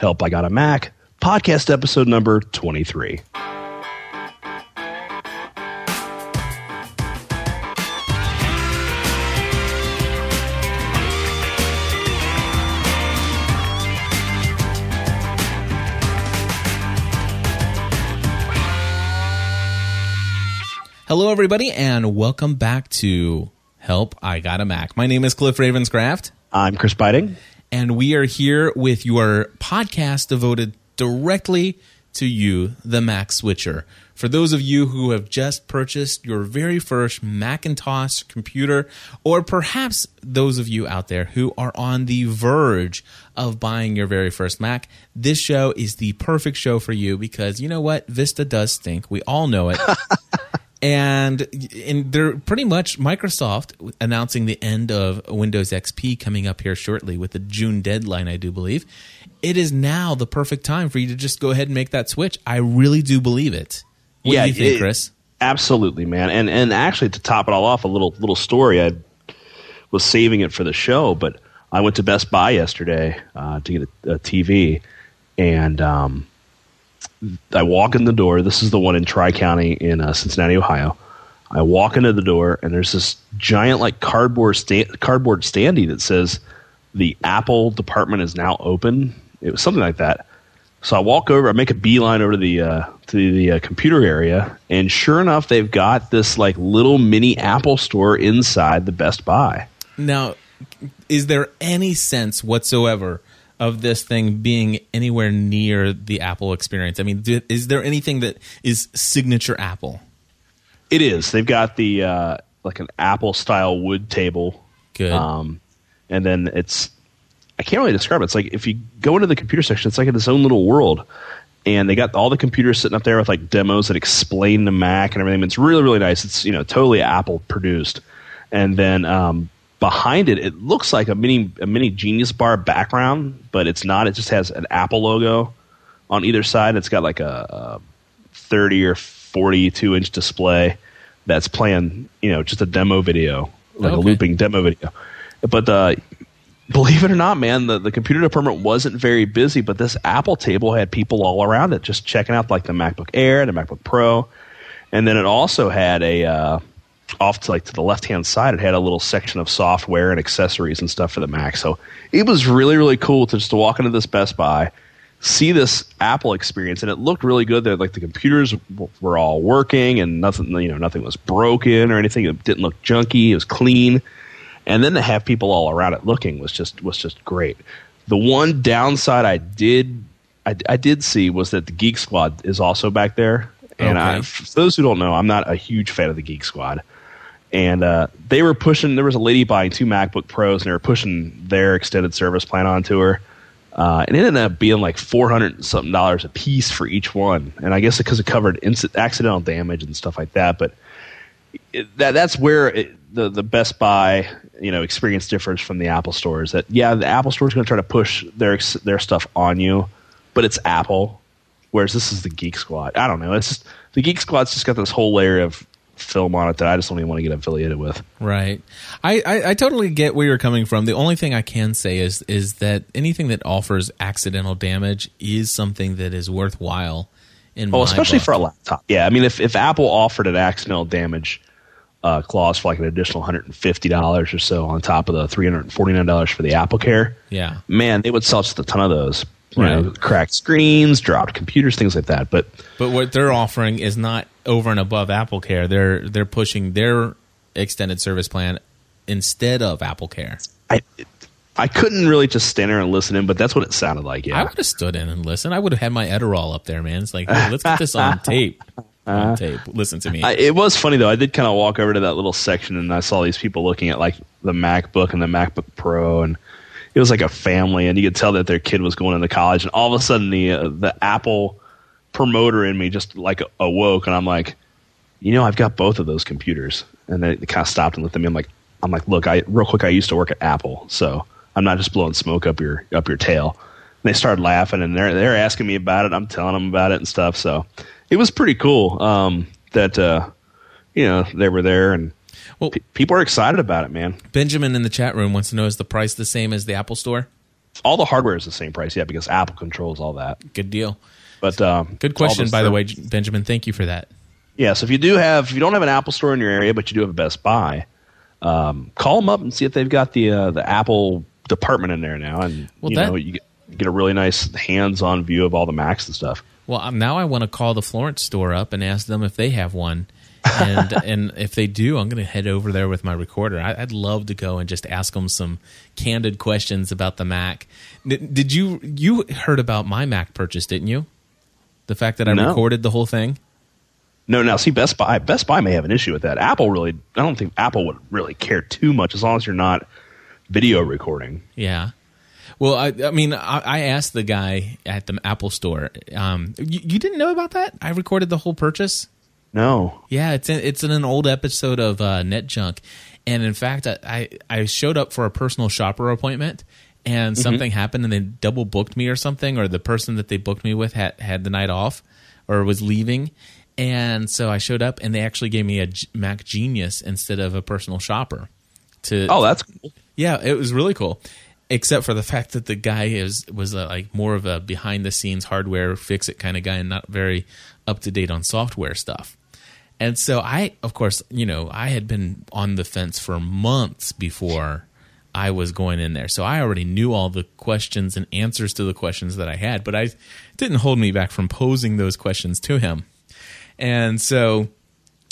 Help I Got a Mac, podcast episode number 23. Hello, everybody, and welcome back to Help I Got a Mac. My name is Cliff Ravenscraft, I'm Chris Biting. And we are here with your podcast devoted directly to you, the Mac Switcher. For those of you who have just purchased your very first Macintosh computer, or perhaps those of you out there who are on the verge of buying your very first Mac, this show is the perfect show for you because you know what? Vista does stink. We all know it. and and they're pretty much Microsoft announcing the end of Windows XP coming up here shortly with the June deadline, I do believe. It is now the perfect time for you to just go ahead and make that switch. I really do believe it. What Yeah, do you think, it- Chris? Absolutely, man. And and actually, to top it all off, a little little story. I was saving it for the show, but I went to Best Buy yesterday uh, to get a, a TV, and um, I walk in the door. This is the one in Tri County in uh, Cincinnati, Ohio. I walk into the door, and there's this giant like cardboard sta- cardboard standee that says the Apple department is now open. It was something like that. So I walk over, I make a beeline over to the uh, to the uh, computer area, and sure enough, they've got this like little mini Apple store inside the Best Buy. Now, is there any sense whatsoever of this thing being anywhere near the Apple experience? I mean, do, is there anything that is signature Apple? It is. They've got the uh, like an Apple style wood table, Good. um, and then it's I can't really describe it. It's like if you go into the computer section, it's like in its own little world. And they got all the computers sitting up there with like demos that explain the Mac and everything. It's really really nice. It's you know totally Apple produced. And then um, behind it, it looks like a mini a mini Genius Bar background, but it's not. It just has an Apple logo on either side. It's got like a, a thirty or forty two inch display that's playing you know just a demo video, like a looping demo video. But uh, believe it or not, man, the, the computer department wasn't very busy, but this Apple table had people all around it just checking out like the MacBook Air, and the MacBook Pro, and then it also had a uh, off to like to the left hand side, it had a little section of software and accessories and stuff for the Mac. So it was really really cool to just to walk into this Best Buy. See this Apple experience, and it looked really good. There, like the computers w- were all working, and nothing, you know, nothing was broken or anything. It didn't look junky. It was clean and then to have people all around it looking was just was just great. The one downside I did I, I did see was that the Geek Squad is also back there, and I, for those who don't know, I'm not a huge fan of the Geek Squad. And uh, they were pushing. There was a lady buying two MacBook Pros, and they were pushing their extended service plan onto her. Uh, and it ended up being like four hundred something dollars a piece for each one. And I guess because it covered accidental damage and stuff like that. But it, that that's where it, the the Best Buy you know experience differs from the Apple stores. That yeah, the Apple store is going to try to push their their stuff on you, but it's Apple. Whereas this is the Geek Squad. I don't know. It's just the Geek Squad's just got this whole layer of film on it that I just don't even want to get affiliated with. Right. I, I, I totally get where you're coming from. The only thing I can say is is that anything that offers accidental damage is something that is worthwhile. In Well, my especially book. for a laptop. Yeah, I mean, if if Apple offered an accidental damage uh, clause for like an additional hundred and fifty dollars or so on top of the three hundred and forty nine dollars for the Apple Care, yeah. man, they would sell just a ton of those. You know, cracked screens, dropped computers, things like that. But But what they're offering is not over and above Apple Care. They're they're pushing their extended service plan instead of Apple Care. I I couldn't really just stand there and listen in, but that's what it sounded like. Yeah, I would have stood in and listened. I would have had my Adderall up there, man. It's like, hey, let's get this on tape. On tape. Listen to me. I, it was funny though. I did kind of walk over to that little section and I saw these people looking at like the MacBook and the MacBook Pro, and it was like a family, and you could tell that their kid was going into college, and all of a sudden the uh, the Apple promoter in me just like awoke, and I'm like, you know, I've got both of those computers, and they, they kind of stopped and looked at me. I'm like, I'm like, look, I real quick, I used to work at Apple, so I'm not just blowing smoke up your up your tail. And they started laughing, and they're they're asking me about it. I'm telling them about it and stuff. So it was pretty cool um, that uh, you know they were there, and Well- pe- people are excited about it, man. Benjamin in the chat room wants to know is the price the same as the Apple Store? all the hardware is the same price, yeah, because Apple controls all that. Good deal. But um, Good question, by the way, Benjamin. Thank you for that. Yeah, so if you do have, if you don't have an Apple store in your area, but you do have a Best Buy, um, call them up and see if they've got the uh, the Apple department in there now, and Well, you that- know you get, get a really nice hands-on view of all the Macs and stuff. Well, um, now I want to call the Florence store up and ask them if they have one. and and if they do, I'm going to head over there with my recorder. I, I'd love to go and just ask them some candid questions about the Mac. Did, did you you heard about my Mac purchase? Didn't you? The fact that I No. recorded the whole thing. No, now see Best Buy. Best Buy may have an issue with that. Apple really, I don't think Apple would really care too much as long as you're not video recording. Yeah. Well, I, I mean, I, I asked the guy at the Apple store. Um, you, you didn't know about that? I recorded the whole purchase. No, Yeah, it's in, it's in an old episode of uh, Net Junk, and in fact, I, I I showed up for a personal shopper appointment, and something happened, and they double booked me or something, or the person that they booked me with had had the night off, or was leaving, and so I showed up, and they actually gave me a G- Mac Genius instead of a personal shopper. To oh, that's cool. yeah, it was really cool. Except for the fact that the guy is was uh like more of a behind the scenes hardware fix it kind of guy and not very up to date on software stuff. And so I, of course, you know, I had been on the fence for months before I was going in there. So I already knew all the questions and answers to the questions that I had, but I didn't hold me back from posing those questions to him. And so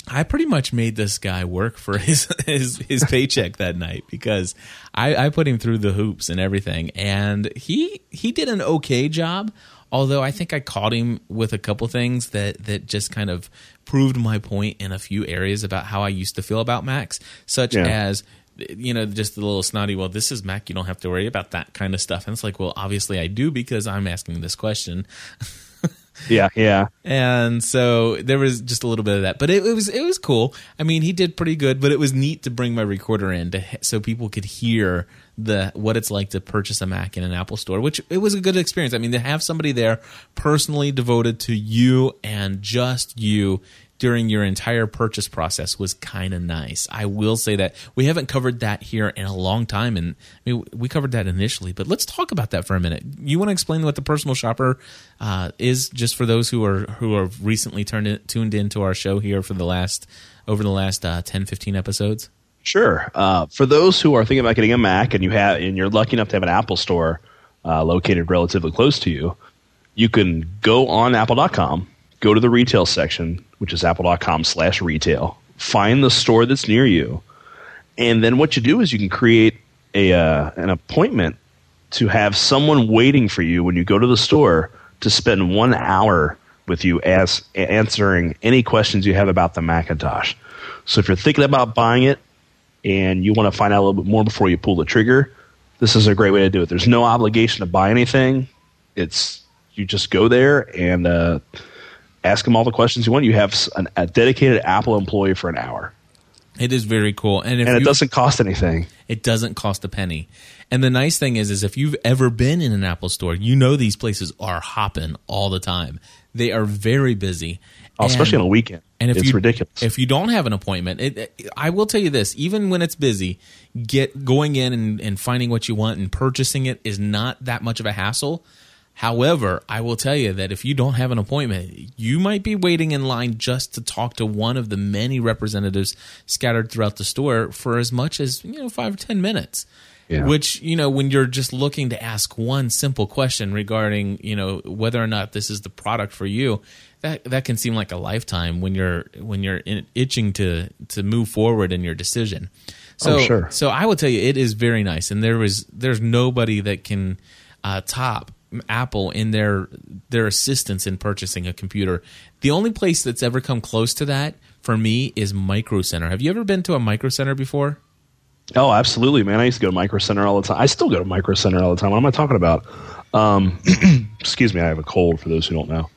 I pretty much made this guy work for his his, his paycheck that night because I, I put him through the hoops and everything, and he he did an okay job. Although I think I caught him with a couple things that that just kind of proved my point in a few areas about how I used to feel about Macs, such Yeah. as you know just the little snotty. Well, this is Mac. You don't have to worry about that kind of stuff. And it's like, well, obviously I do because I'm asking this question. Yeah, yeah. and so there was just a little bit of that but it, it was it was cool i mean he did pretty good but it was neat to bring my recorder in to, so people could hear the what it's like to purchase a mac in an apple store which it was a good experience i mean to have somebody there personally devoted to you and just you during your entire purchase process was kind of nice. I will say that we haven't covered that here in a long time, and I mean we covered that initially, but let's talk about that for a minute. You want to explain what the personal shopper uh, is, just for those who are who are recently turned in, tuned into our show here for the last over the last uh, 10, 15 episodes. Sure. Uh, for those who are thinking about getting a Mac and you have and you're lucky enough to have an Apple store uh, located relatively close to you, you can go on Apple.com, go to the retail section, which is Apple.com slash retail, find the store that's near you, and then what you do is you can create a uh, an appointment to have someone waiting for you when you go to the store to spend one hour with you as answering any questions you have about the Macintosh. So if you're thinking about buying it and you want to find out a little bit more before you pull the trigger, this is a great way to do it. There's no obligation to buy anything. It's you just go there and uh, ask them all the questions you want. You have an, a dedicated Apple employee for an hour, It is very cool, and if and it you- doesn't cost anything. It doesn't cost a penny. And the nice thing is, is if you've ever been in an Apple store, you know these places are hopping all the time. They are very busy, Oh, especially on a weekend. And if it's you, ridiculous. If you don't have an appointment, it, it- I will tell you this: even when it's busy, get going in and, and finding what you want and purchasing it is not that much of a hassle. However, I will tell you that if you don't have an appointment, you might be waiting in line just to talk to one of the many representatives scattered throughout the store for as much as you know five or ten minutes. Yeah. Which you know, when you're just looking to ask one simple question regarding you know whether or not this is the product for you, that that can seem like a lifetime when you're when you're in, itching to to move forward in your decision. So, Oh, sure. so I will tell you, it is very nice, and there is there's nobody that can uh, top Apple in their their assistance in purchasing a computer. The only place that's ever come close to that for me is Micro Center. Have you ever been to a Micro Center before? Oh, absolutely, man. I used to go to Micro Center all the time. I still go to Micro Center all the time. What am I talking about? Um, excuse me, I have a cold for those who don't know.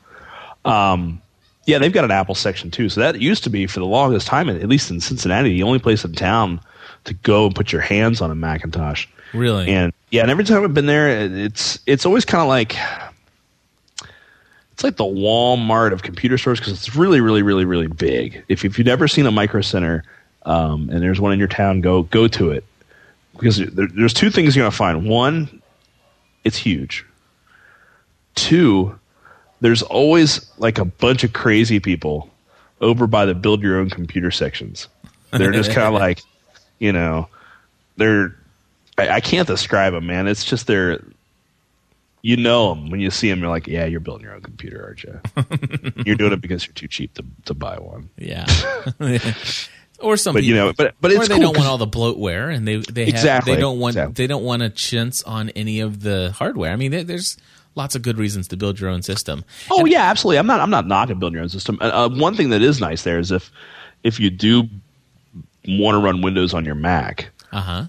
Um, yeah, they've got an Apple section too. So that used to be for the longest time, at least in Cincinnati, the only place in town to go and put your hands on a Macintosh. Really? And yeah, and every time I've been there, it's it's always kind of like it's like the Walmart of computer stores because it's really, really, really, really big. If if you've never seen a Micro Center um, and there's one in your town, go go to it because there, there's two things you're gonna find. One, it's huge. Two, there's always like a bunch of crazy people over by the build your own computer sections. They're just kind of like, you know, they're I, I can't describe them, man. It's just they're you know them when you see them. You're like, yeah, you're building your own computer, aren't you? you're doing it because you're too cheap to to buy one. Yeah. or some But people, you know, but but or they cool don't want all the bloatware, and they they have, Exactly, they don't want exactly. they don't want a chintz on any of the hardware. I mean, there, there's lots of good reasons to build your own system. Oh yeah, absolutely. I'm not. I'm not knocking building your own system. Uh, uh, one thing that is nice there is if if you do want to run Windows on your Mac, Uh huh.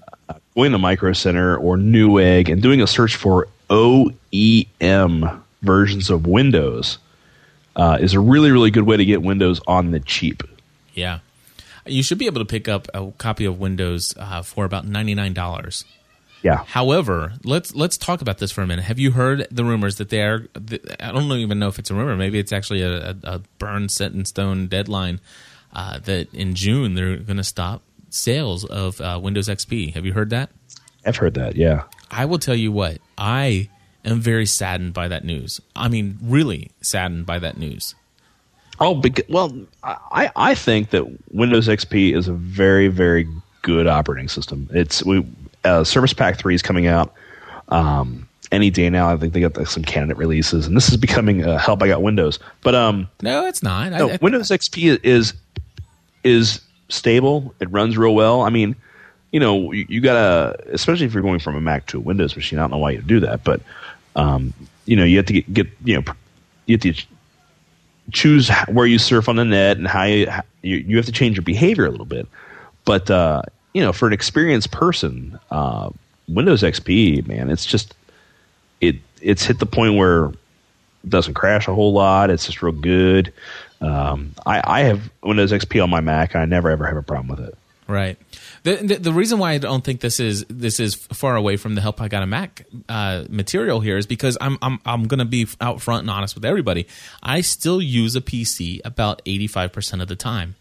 Going to Micro Center or Newegg and doing a search for OEM versions of Windows uh, is a really really good way to get Windows on the cheap. Yeah. You should be able to pick up a copy of Windows uh, for about ninety nine dollars. Yeah. However, let's let's talk about this for a minute. Have you heard the rumors that they are? I don't even know if it's a rumor. Maybe it's actually a, a, a burn set in stone deadline uh, that in June they're going to stop sales of uh, Windows XP. Have you heard that? I've heard that. Yeah. I will tell you what. I am very saddened by that news. I mean, really saddened by that news. Oh, because, well, I I think that Windows XP is a very very good operating system. It's we uh, Service Pack three is coming out um, any day now. I think they got like, some candidate releases, and this is becoming uh, help. I got Windows, but um, No, it's not. I- no, I- Windows XP is is stable. It runs real well. I mean, you know, you, you gotta, especially if you're going from a Mac to a Windows machine. I don't know why you do that, but um, you know, you have to get, get you know, you have to choose where you surf on the net and how you you, you have to change your behavior a little bit. But uh, you know, for an experienced person, uh, Windows XP, man, it's just it it's hit the point where it doesn't crash a whole lot. It's just real good. Um, I, I have Windows XP on my Mac, and I never ever have a problem with it. Right. The, the the reason why I don't think this is this is far away from the help I got a Mac uh, material here is because I'm I'm I'm going to be out front and honest with everybody. I still use a PC about 85% of the time.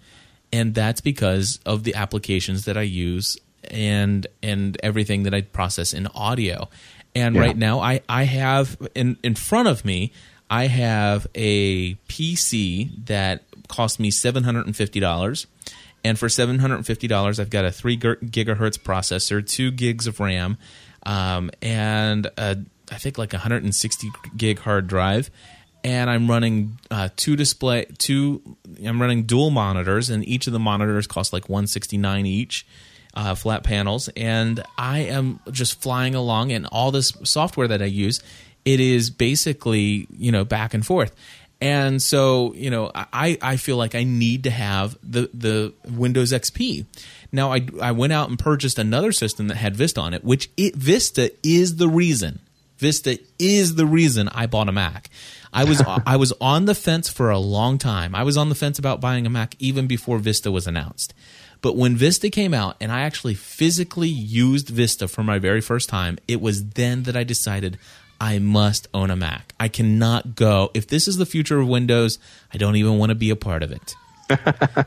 And that's because of the applications that I use and and everything that I process in audio. And Yeah. right now I I have in in front of me I have a PC that cost me $750 and for seven hundred and fifty dollars, I've got a three gigahertz processor, two gigs of RAM, um, and a, I think like a hundred and sixty gig hard drive. And I'm running uh, two display, two. I'm running dual monitors, and each of the monitors cost like one sixty nine each, uh, flat panels. And I am just flying along, and all this software that I use, it is basically you know back and forth. And so, you know, I, I feel like I need to have the, the Windows XP. Now, I, I went out and purchased another system that had Vista on it, which it, Vista is the reason. Vista is the reason I bought a Mac. I was I was on the fence for a long time. I was on the fence about buying a Mac even before Vista was announced. But when Vista came out and I actually physically used Vista for my very first time, it was then that I decided I must own a Mac. I cannot go. If this is the future of Windows, I don't even want to be a part of it.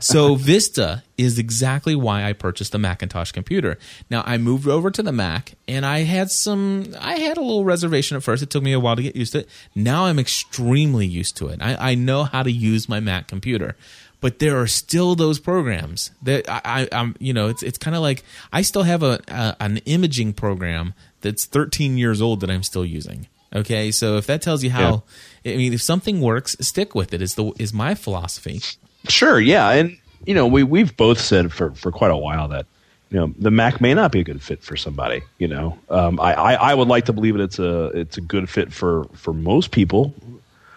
so Vista is exactly why I purchased the Macintosh computer. Now I moved over to the Mac and I had some I had a little reservation at first. It took me a while to get used to it. Now I'm extremely used to it. I, I know how to use my Mac computer. But there are still those programs that I, I, I'm, you know, it's it's kind of like I still have a, a an imaging program that's 13 years old that I'm still using. Okay, so if that tells you how, I mean, if something works, stick with it. Is the is my philosophy. Sure, yeah, and you know we we've both said for for quite a while that you know the Mac may not be a good fit for somebody. You know, um, I, I I would like to believe that it's a it's a good fit for for most people,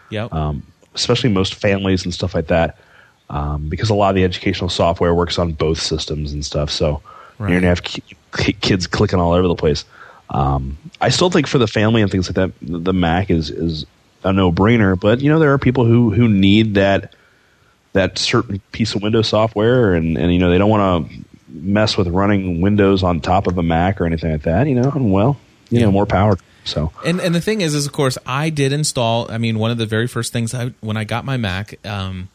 Yep. um, especially most families and stuff like that, um, because a lot of the educational software works on both systems and stuff. So Right. you're gonna have ki- ki- kids clicking all over the place. Um, I still think for the family and things like that, the Mac is is a no brainer. But you know, there are people who who need that that certain piece of Windows software, and and you know they don't want to mess with running Windows on top of a Mac or anything like that. You know, and well, you Yeah. know, more power. So And and the thing is, is of course, I did install. I mean, one of the very first things I when I got my Mac, um,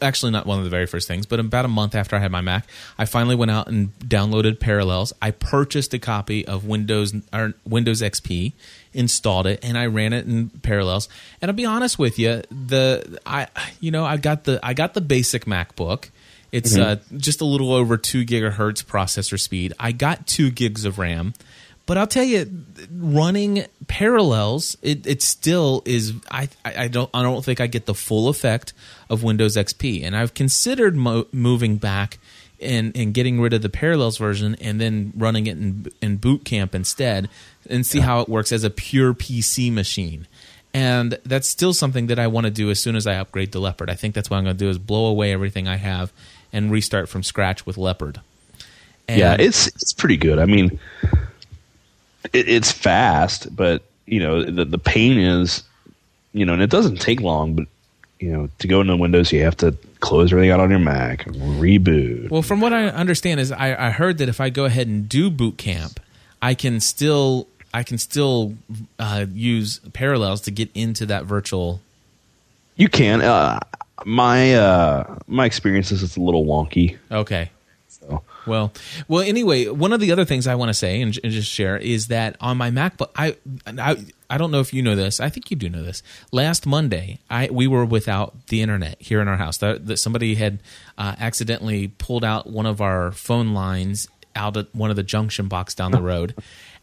actually not one of the very first things, but about a month after I had my Mac, I finally went out and downloaded Parallels. I purchased a copy of Windows or Windows XP, installed it, and I ran it in Parallels. And I'll be honest with you, the I you know I got the I got the basic MacBook. It's mm-hmm. uh, just a little over two gigahertz processor speed. I got two gigs of RAM. But I'll tell you, running parallels, it, it still is. I, I don't I don't think I get the full effect of Windows XP, and I've considered mo- moving back and and getting rid of the parallels version and then running it in in Boot Camp instead, and see yeah. how it works as a pure PC machine. And that's still something that I want to do as soon as I upgrade to Leopard. I think that's what I'm going to do is blow away everything I have and restart from scratch with Leopard. And yeah, it's it's pretty good. I mean, it, it's fast, but you know the the pain is, you know, and it doesn't take long, but you know, to go into Windows, you have to close everything out on your Mac, reboot. Well, from what I understand is, I, I heard that if I go ahead and do Boot Camp, I can still I can still uh, use Parallels to get into that virtual. You can. Uh, my uh, my experience is it's a little wonky. Okay. So. Well, well. Anyway, one of the other things I want to say and, and, just share is that on my MacBook, I, I, I don't know if you know this. I think you do know this. Last Monday, I we were without the internet here in our house. That, that somebody had uh, accidentally pulled out one of our phone lines out at one of the junction box down the road,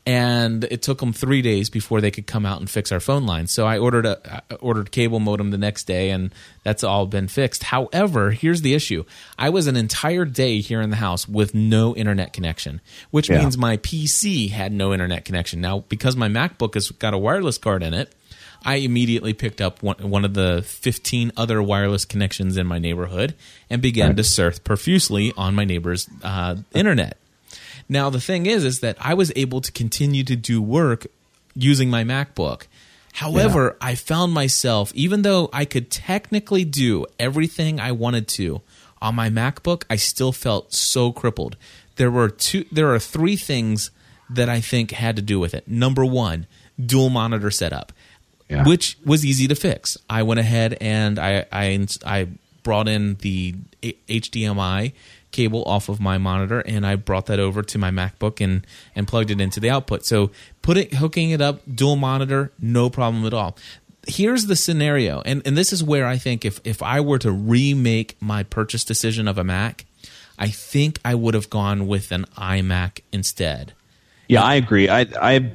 and it took them three days before they could come out and fix our phone line. So I ordered a I ordered cable modem the next day, and that's all been fixed. However, here's the issue: I was an entire day here in the house with no internet connection, which yeah. means my PC had no internet connection. Now, because my MacBook has got a wireless card in it. I immediately picked up one, one of the 15 other wireless connections in my neighborhood and began right. to surf profusely on my neighbor's uh, internet. Now the thing is, is that I was able to continue to do work using my MacBook. However, yeah. I found myself, even though I could technically do everything I wanted to on my MacBook, I still felt so crippled. There were two, there are three things that I think had to do with it. Number one, dual monitor setup, yeah. which was easy to fix. I went ahead and I, I, I brought in the HDMI cable off of my monitor and I brought that over to my MacBook and and plugged it into the output. So put it hooking it up dual monitor, no problem at all. Here's the scenario, and, and this is where I think if, if I were to remake my purchase decision of a Mac, I think I would have gone with an iMac instead. Yeah, I agree. I I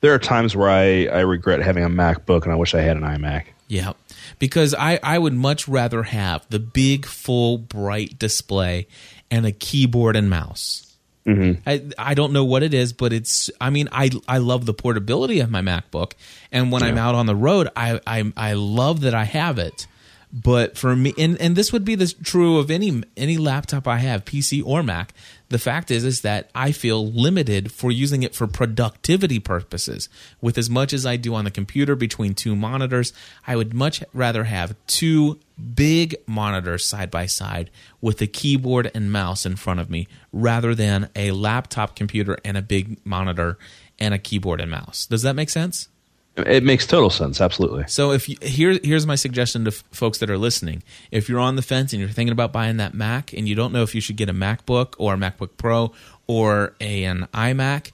there are times where I, I regret having a MacBook and I wish I had an iMac. Yeah because I, I would much rather have the big, full, bright display and a keyboard and mouse. Mm-hmm. I, I don't know what it is, but it's. I mean, I I love the portability of my MacBook, and when yeah. I'm out on the road, I, I I love that I have it. But for me, and, and this would be the true of any any laptop I have, PC or Mac. The fact is, is that I feel limited for using it for productivity purposes. With as much as I do on the computer between two monitors, I would much rather have two big monitors side by side with a keyboard and mouse in front of me rather than a laptop computer and a big monitor and a keyboard and mouse. Does that make sense? It makes total sense, absolutely. So if you, here here's my suggestion to f- folks that are listening: if you're on the fence and you're thinking about buying that Mac and you don't know if you should get a MacBook or a MacBook Pro or a, an iMac,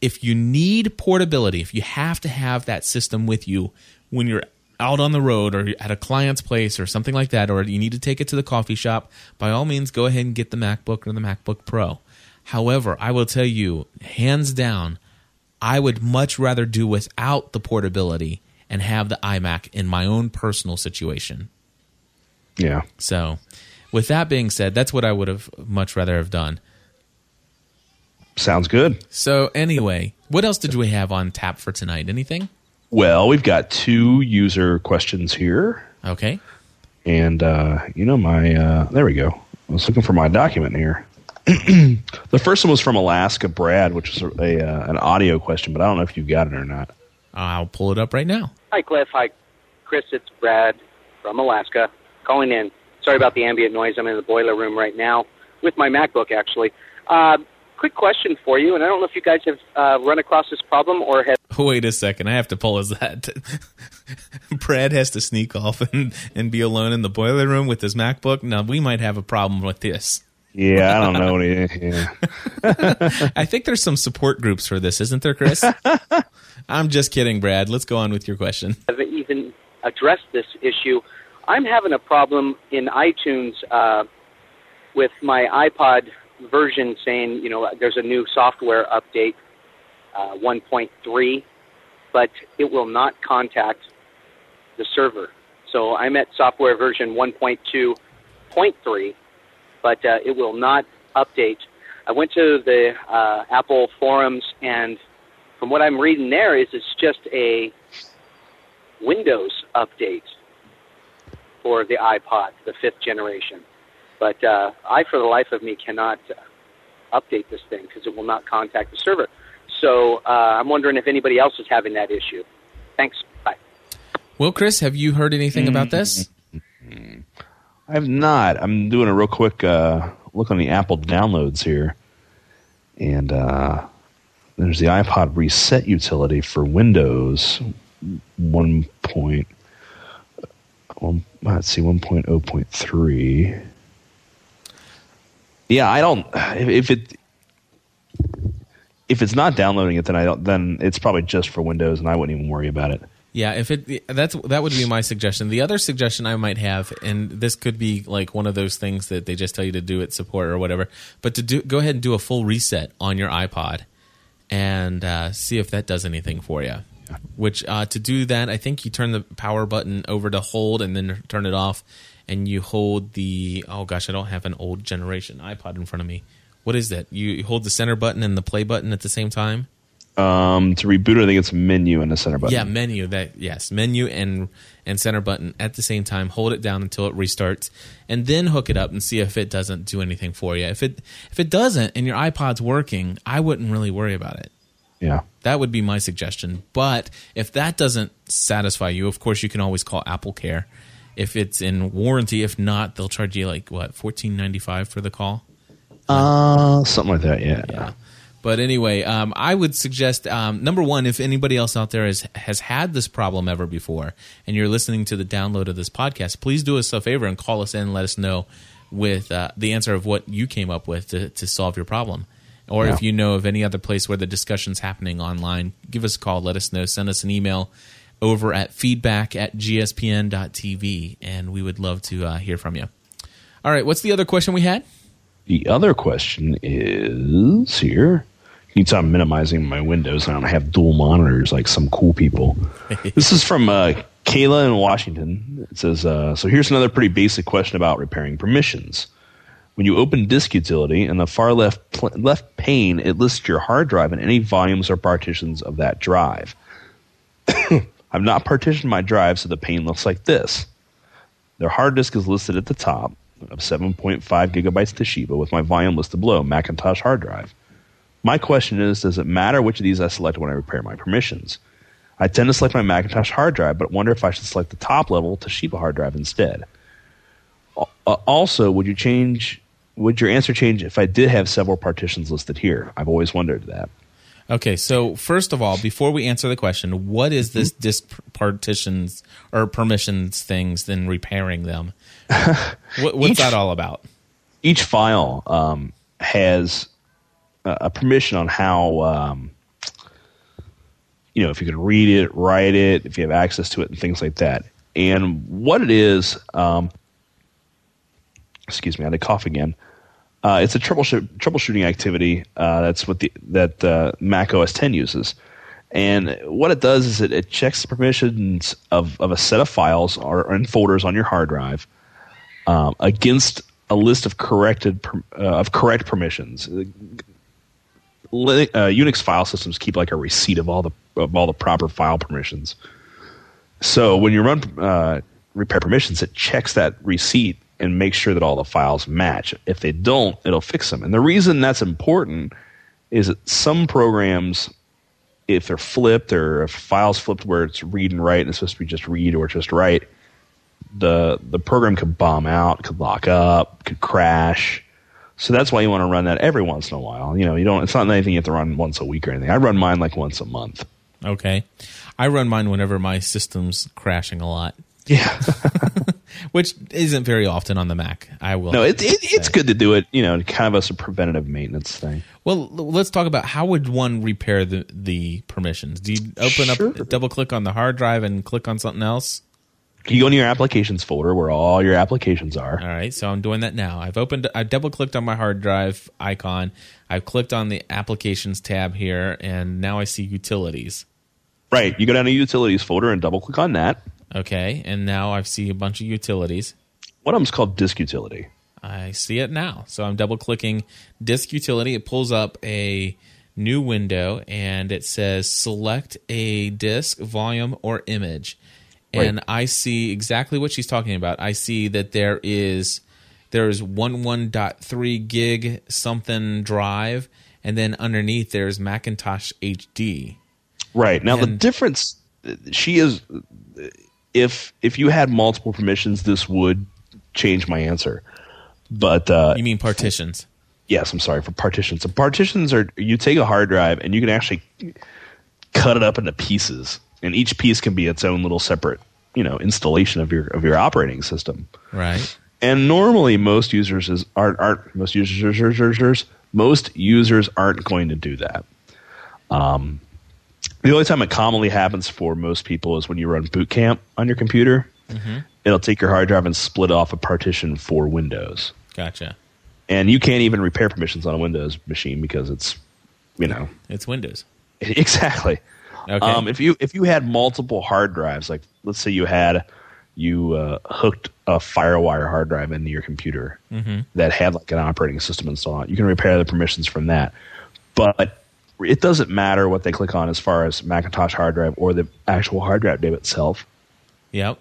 if you need portability, if you have to have that system with you when you're out on the road or at a client's place or something like that, or you need to take it to the coffee shop, by all means, go ahead and get the MacBook or the MacBook Pro. However, I will tell you, hands down, I would much rather do without the portability and have the iMac in my own personal situation. Yeah. So, with that being said, that's what I would have much rather have done. Sounds good. So, anyway, what else did we have on tap for tonight? Anything? Well, we've got two user questions here. Okay. And, uh, you know, my, uh, there we go. I was looking for my document here. the first one was from Alaska Brad, which is a, a uh, an audio question, but I don't know if you got it or not. I'll pull it up right now. Hi, Cliff. Hi, Chris. It's Brad from Alaska calling in. Sorry about the ambient noise. I'm in the boiler room right now with my MacBook, actually. Uh, quick question for you, and I don't know if you guys have uh, run across this problem or have Wait a second. I have to pause that. Brad has to sneak off and, and be alone in the boiler room with his MacBook. Now, we might have a problem with this. Yeah, I don't know. yeah. I think there's some support groups for this, isn't there, Chris? I'm just kidding, Brad. Let's go on with your question. I've even addressed this issue. I'm having a problem in iTunes uh, with my iPod version saying, you know, there's a new software update, uh, 1.3, but it will not contact the server. So I'm at software version 1.2.3, but uh, it will not update. I went to the uh, Apple forums, and from what I'm reading there, is it's just a Windows update for the iPod, the fifth generation. But uh, I, for the life of me, cannot uh, update this thing because it will not contact the server. So uh, I'm wondering if anybody else is having that issue. Thanks. Bye. Well, Chris, have you heard anything about this? I have not. I'm doing a real quick uh, look on the Apple downloads here, and uh, there's the iPod reset utility for Windows one point. Let's see, one point oh point three. Yeah, I don't. If it if it's not downloading it, then I don't. Then it's probably just for Windows, and I wouldn't even worry about it. Yeah, if it that's that would be my suggestion. The other suggestion I might have, and this could be like one of those things that they just tell you to do at support or whatever, but to do go ahead and do a full reset on your iPod and uh, see if that does anything for you. Yeah. Which uh, to do that, I think you turn the power button over to hold and then turn it off, and you hold the oh gosh, I don't have an old generation iPod in front of me. What is that? You hold the center button and the play button at the same time. Um, to reboot, I think it's menu and the center button. Yeah, menu. That yes, menu and and center button at the same time. Hold it down until it restarts, and then hook it up and see if it doesn't do anything for you. If it if it doesn't and your iPod's working, I wouldn't really worry about it. yeah. That would be my suggestion. But if that doesn't satisfy you, of course you can always call Apple Care. If it's in warranty, if not, they'll charge you like what fourteen ninety five for the call. Uh, something like that. Yeah. Yeah. But anyway, um, I would suggest um, number one, if anybody else out there has has had this problem ever before, and you're listening to the download of this podcast, please do us a favor and call us in and let us know with uh, the answer of what you came up with to, to solve your problem. Or Yeah. if you know of any other place where the discussion's happening online, give us a call, let us know, send us an email over at feedback at gspn.tv, and we would love to uh, hear from you. All right, what's the other question we had? The other question is here. Anytime I'm minimizing my windows, and I don't have dual monitors like some cool people. this is from uh, Kayla in Washington. It says, uh, "So here's another pretty basic question about repairing permissions. When you open Disk Utility in the far left pl- left pane, it lists your hard drive and any volumes or partitions of that drive. I've not partitioned my drive, so the pane looks like this. Their hard disk is listed at the top of 7.5 gigabytes Toshiba with my volume listed below Macintosh hard drive. My question is Does it matter which of these I select when I repair my permissions? I tend to select my Macintosh hard drive, but wonder if I should select the top level Toshiba hard drive instead. Uh, also, would you change? Would your answer change if I did have several partitions listed here? I've always wondered that. Okay, so first of all, before we answer the question, what is this disk partitions or permissions things, then repairing them? what, what's Each- that all about? each file um, has a, permission on how um, you know if you can read it, write it, if you have access to it, and things like that. And what it is, um, excuse me, I had to cough again. Uh, it's a troubleshoot, troubleshooting activity. Uh, that's what the that uh, Mac OS 10 uses. And what it does is it, it checks the permissions of, of a set of files or, or in folders on your hard drive um, against a list of corrected uh, of correct permissions. Uh, Unix file systems keep like a receipt of all the of all the proper file permissions. So when you run uh, repair permissions, it checks that receipt and makes sure that all the files match. If they don't, it'll fix them. And the reason that's important is that some programs, if they're flipped or if files flipped where it's read and write and it's supposed to be just read or just write, the the program could bomb out, could lock up, could crash. So that's why you want to run that every once in a while. You know, you don't. It's not anything you have to run once a week or anything. I run mine like once a month. Okay. I run mine whenever my system's crashing a lot, Yeah. which isn't very often on the Mac. I will. no, it, it, it's good to do it, you know, kind of as a preventative maintenance thing. Well, let's talk about how would one repair the the permissions? Do you open Sure. up, double click on the hard drive, and click on something else? You go into your applications folder where all your applications are. All right, so I'm doing that now. I've opened, I double clicked on my hard drive icon. I've clicked on the applications tab here, and now I see utilities. Right. You go down to utilities folder and double click on that. Okay, and now I see a bunch of utilities. One of them's called disk utility. I see it now. So I'm double clicking disk utility. It pulls up a new window and it says select a disk, volume, or image. And I see exactly what she's talking about. I see that there is there's 11.3 gig something drive, and then underneath there's Macintosh HD. Right. Now the difference she is if if you had multiple permissions this would change my answer. But uh You mean partitions? yes, I'm sorry for partitions. So partitions are you take a hard drive and you can actually cut it up into pieces and each piece can be its own little separate, you know, installation of your of your operating system. Right. And normally, most users is, aren't, aren't most users, users, users most users aren't going to do that. Um, the only time it commonly happens for most people is when you run Boot Camp on your computer. It'll take your hard drive and split off a partition for Windows, Gotcha. and you can't even repair permissions on a Windows machine because it's, you know, It's Windows. exactly. Okay. Um, if you if you had multiple hard drives, like let's say you had you uh, hooked a FireWire hard drive into your computer that had like an operating system installed, on it, you can repair the permissions from that. But it doesn't matter what they click on as far as Macintosh hard drive or the actual hard drive name itself. Yep.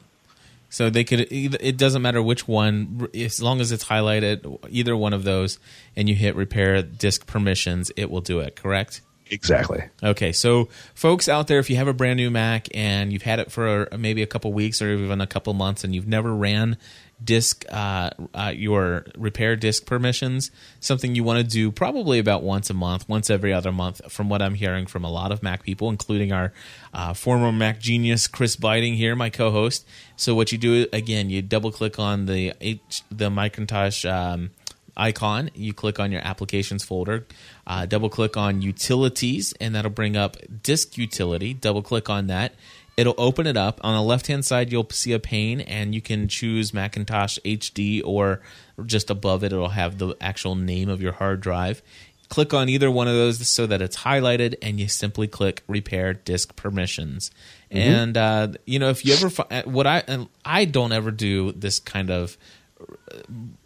So they could. It doesn't matter which one, as long as it's highlighted, either one of those, and you hit repair disk permissions, it will do it. Correct. Exactly. Okay, so folks out there, if you have a brand new Mac and you've had it for maybe a couple weeks or even a couple months, and you've never ran disk uh, uh, your repair disk permissions, something you want to do probably about once a month, once every other month, from what I'm hearing from a lot of Mac people, including our uh, former Mac genius Chris Biting here, my co-host. So what you do again, you double click on the H, the Macintosh. Um, icon. You click on your applications folder, uh, double click on utilities, and that'll bring up disk utility. Double click on that. It'll open it up. On the left hand side, you'll see a pane, and you can choose Macintosh HD or just above it, it'll have the actual name of your hard drive. Click on either one of those so that it's highlighted, and you simply click repair disk permissions. And uh, you know, if you ever fi- what I and I don't ever do this kind of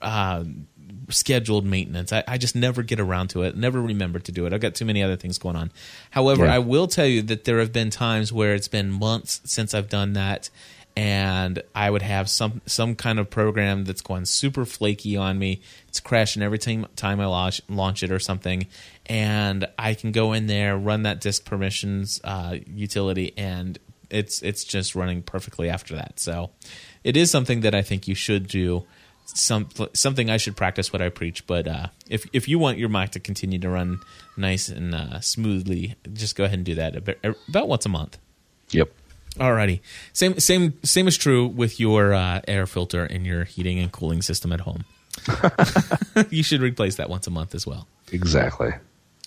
uh, scheduled maintenance. I, I just never get around to it. Never remember to do it. I've got too many other things going on. However, Yeah. I will tell you that there have been times where it's been months since I've done that, and I would have some some kind of program that's going super flaky on me. It's crashing every time time I launch launch it or something, and I can go in there, run that disk permissions uh, utility, and it's it's just running perfectly after that. So it is something that I think you should do. Some something I should practice what I preach. But uh, if if you want your Mac to continue to run nice and uh, smoothly, just go ahead and do that about, about once a month. Yep. Alrighty. Same same same is true with your uh, air filter in your heating and cooling system at home. you should replace that once a month as well. Exactly.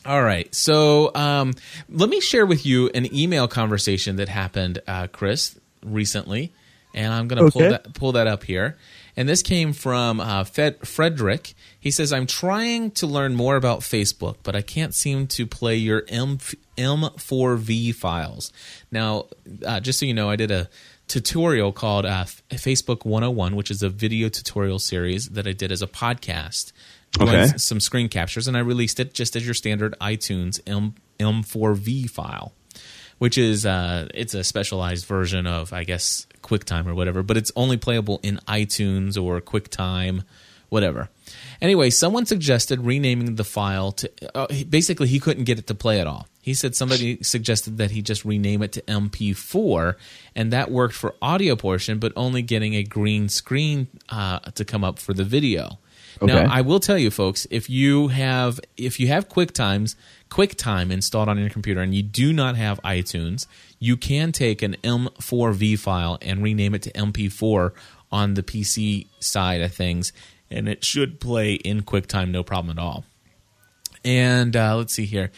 All right. So um, let me share with you an email conversation that happened, uh, Chris, recently, and I'm going to pull that pull that up here. And this came from uh, Fed- Frederick. He says, "I'm trying to learn more about Facebook, but I can't seem to play your M M4V files." Now, uh, just so you know, I did a tutorial called uh, Facebook 101, which is a video tutorial series that I did as a podcast Okay. some screen captures, and I released it just as your standard iTunes M M4V file, which is uh, it's a specialized version of I guess QuickTime or whatever, but it's only playable in iTunes or QuickTime whatever. Anyway, someone suggested renaming the file to. Uh, basically, he couldn't get it to play at all. He said somebody suggested that he just rename it to MP4, and that worked for audio portion, but only getting a green screen uh, to come up for the video. Okay. Now, I will tell you, folks, if you have if you have QuickTimes QuickTime installed on your computer and you do not have iTunes, you can take an M4V file and rename it to MP4 on the PC side of things, and it should play in QuickTime no problem at all. And uh, let's see here.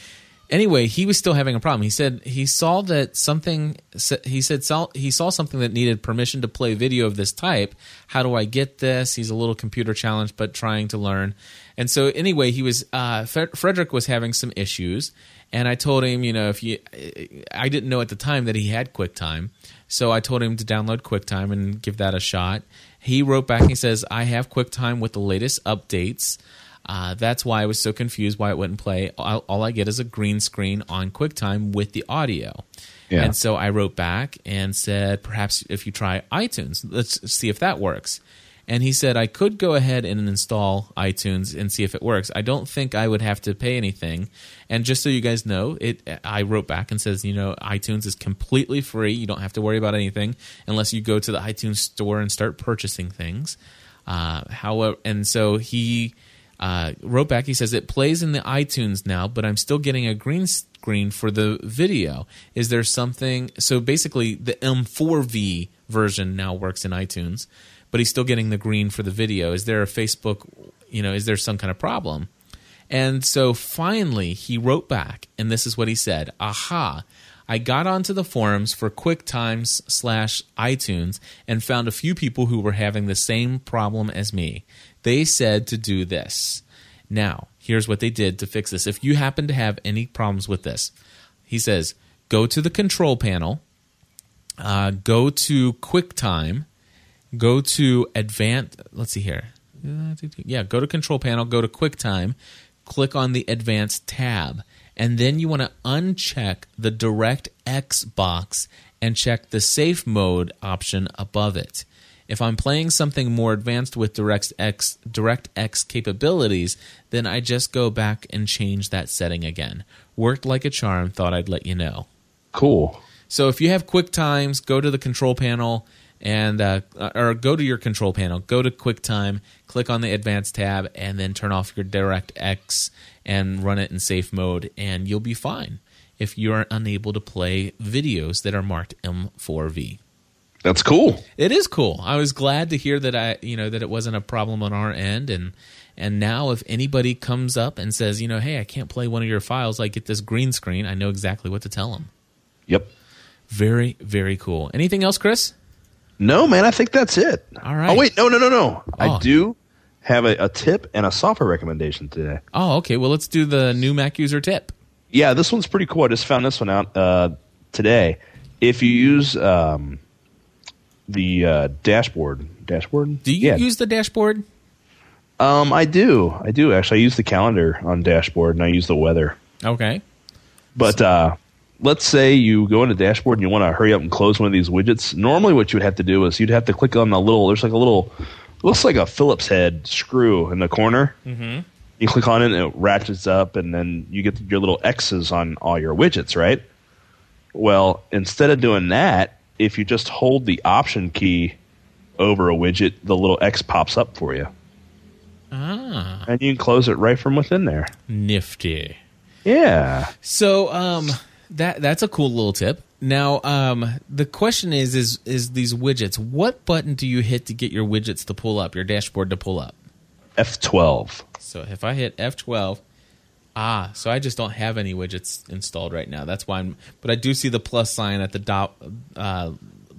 Anyway, he was still having a problem. He said he saw that something. He said he saw something that needed permission to play video of this type. How do I get this? He's a little computer challenged, but trying to learn. And so, anyway, he was. Uh, Frederick was having some issues, and I told him, you know, if you, I didn't know at the time that he had QuickTime, so I told him to download QuickTime and give that a shot. He wrote back. He says, "I have QuickTime with the latest updates." Uh, that's why I was so confused why it wouldn't play. All, all, I get is a green screen on QuickTime with the audio. Yeah. And so I wrote back and said, perhaps if you try iTunes, let's see if that works. And he said, I could go ahead and install iTunes and see if it works. I don't think I would have to pay anything. And just so you guys know, it I wrote back and says, you know, iTunes is completely free. You don't have to worry about anything unless you go to the iTunes store and start purchasing things. Uh, however, and so he uh, wrote back. He says it plays in the iTunes now, but I'm still getting a green screen for the video. Is there something? So basically, the M4V version now works in iTunes, but he's still getting the green for the video. Is there a Facebook? You know, is there some kind of problem? And so finally, he wrote back, and this is what he said: "Aha." I got onto the forums for QuickTimes slash iTunes and found a few people who were having the same problem as me. They said to do this. Now, here's what they did to fix this. If you happen to have any problems with this, he says go to the control panel, uh, go to QuickTime, go to Advanced. Let's see here. Yeah, go to Control Panel, go to QuickTime, click on the Advanced tab, and then you want to uncheck the DirectX box and check the Safe Mode option above it. If I'm playing something more advanced with DirectX, DirectX capabilities, then I just go back and change that setting again. Worked like a charm, thought I'd let you know. Cool. So if you have QuickTimes, go to the control panel and uh, or go to your control panel, go to QuickTime, click on the Advanced tab, and then turn off your DirectX and run it in safe mode, and you'll be fine if you are unable to play videos that are marked M4V. That's cool. It is cool. I was glad to hear that I, you know, that it wasn't a problem on our end, and and now if anybody comes up and says, you know, hey, I can't play one of your files, I get this green screen, I know exactly what to tell them. Yep. Very, very cool. Anything else, Chris? No, man, I think that's it. All right. Oh wait, no, no, no, no. Oh. I do have a, a tip and a software recommendation today. Oh, okay. Well, let's do the new Mac user tip. Yeah, this one's pretty cool. I just found this one out uh, today. If you use um, the uh, dashboard, dashboard. Do you yeah. use the dashboard? Um, I do. I do actually. I use the calendar on dashboard, and I use the weather. Okay. But uh, let's say you go into dashboard and you want to hurry up and close one of these widgets. Normally, what you would have to do is you'd have to click on the little. There's like a little, looks like a Phillips head screw in the corner. Mm-hmm. You click on it, and it ratchets up, and then you get your little X's on all your widgets, right? Well, instead of doing that, if you just hold the Option key over a widget, the little X pops up for you, Ah, and you can close it right from within there. nifty. Yeah. So, um, that that's a cool little tip. Now, um, the question is, is is these widgets? What button do you hit to get your widgets to pull up, your dashboard to pull up? F12. So if I hit F12, ah, so I just don't have any widgets installed right now. That's why I'm, but I do see the plus sign at the dot, uh,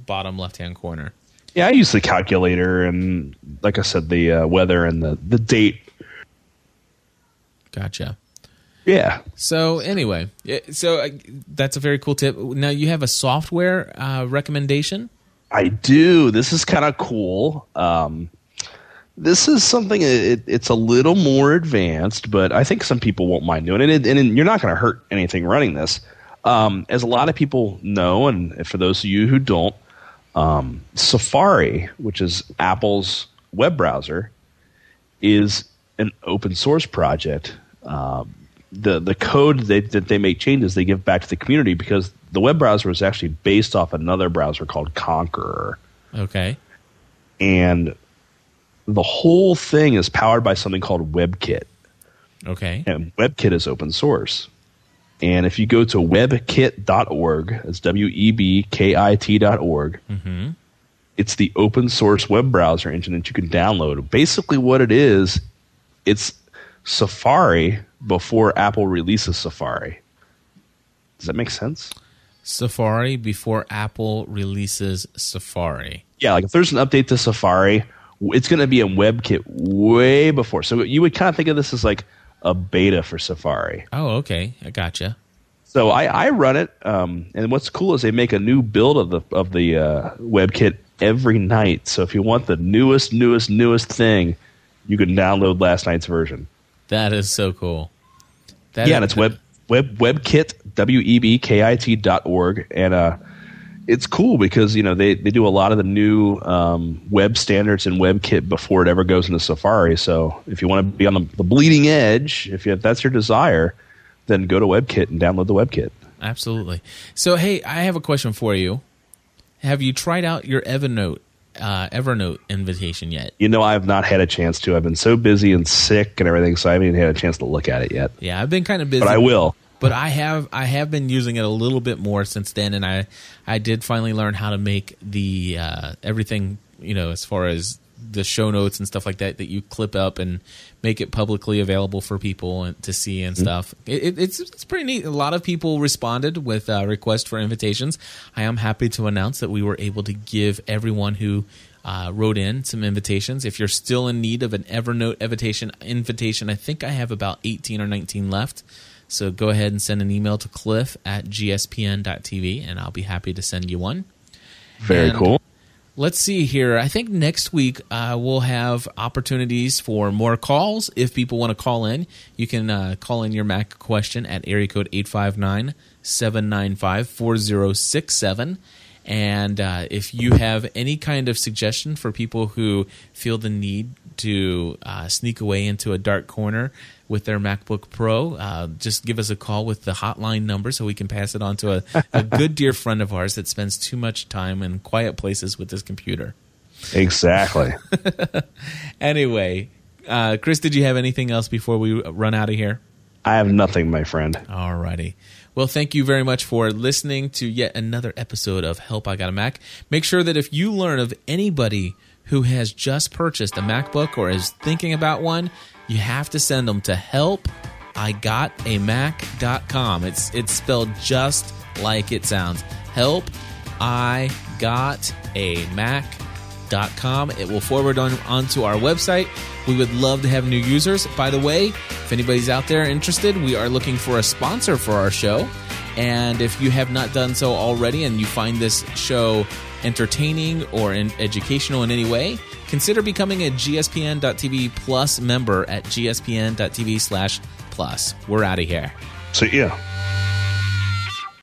bottom left hand corner. Yeah, I use the calculator and, like I said, the uh, weather and the, the date. Gotcha. Yeah. So anyway, so uh, that's a very cool tip. Now you have a software uh, recommendation. I do. This is kind of cool. Um, this is something, it, it's a little more advanced, but I think some people won't mind doing it. And, and you're not going to hurt anything running this. Um, as a lot of people know, and for those of you who don't, um, Safari, which is Apple's web browser, is an open source project. Um, the the code they, that they make changes they give back to the community because the web browser is actually based off another browser called Konqueror. Okay. and the whole thing is powered by something called WebKit. Okay. and WebKit is open source. And if you go to webkit.org, that's W E B K I T.org, Mm-hmm. it's the open source web browser engine that you can download. Basically, what it is, it's Safari before Apple releases Safari. Does that make sense? Safari before Apple releases Safari. Yeah, like if there's an update to Safari, it's going to be in WebKit way before. So you would kind of think of this as like a beta for Safari. Oh, okay. I gotcha. So I, I run it, um, and what's cool is they make a new build of the of the uh, WebKit every night. So if you want the newest, newest, newest thing, you can download last night's version. That is so cool. That yeah, and it's web web webkit w e b k i t dot org, and uh, it's cool because you know they, they do a lot of the new um, web standards in WebKit before it ever goes into Safari. So if you want to be on the, the bleeding edge, if, you, if that's your desire, then go to WebKit and download the WebKit. Absolutely. So, hey, I have a question for you. Have you tried out your Evernote uh, Evernote invitation yet? You know, I have not had a chance to. I've been so busy and sick and everything, so I haven't even had a chance to look at it yet. Yeah, I've been kind of busy, But I will. But I have I have been using it a little bit more since then, and I I did finally learn how to make the uh, everything you know as far as the show notes and stuff like that that you clip up and make it publicly available for people and to see and stuff. It, it, it's it's pretty neat. A lot of people responded with uh, requests for invitations. I am happy to announce that we were able to give everyone who uh, wrote in some invitations. If you're still in need of an Evernote invitation, invitation, I think I have about 18 or 19 left. So go ahead and send an email to cliff at gspn.tv and I'll be happy to send you one. Very And cool. Let's see here. I think next week uh, we'll have opportunities for more calls. If people want to call in, you can uh, call in your Mac question at area code 859 795 4067. And uh, if you have any kind of suggestion for people who feel the need to uh, sneak away into a dark corner with their MacBook Pro, uh, just give us a call with the hotline number so we can pass it on to a, a good dear friend of ours that spends too much time in quiet places with his computer. Exactly. Anyway, uh, Chris, did you have anything else before we run out of here? I have nothing, my friend. Alrighty. Well, thank you very much for listening to yet another episode of Help I Got a Mac. Make sure that if you learn of anybody who has just purchased a MacBook or is thinking about one, you have to send them to help I got a mac.com. It's it's spelled just like it sounds. Help I got a mac.com. It will forward on onto our website. We would love to have new users. By the way, if anybody's out there interested, we are looking for a sponsor for our show. And if you have not done so already and you find this show entertaining or in educational in any way, consider becoming a gspn.tv plus member at gspn.tv slash plus. We're out of here. So, yeah.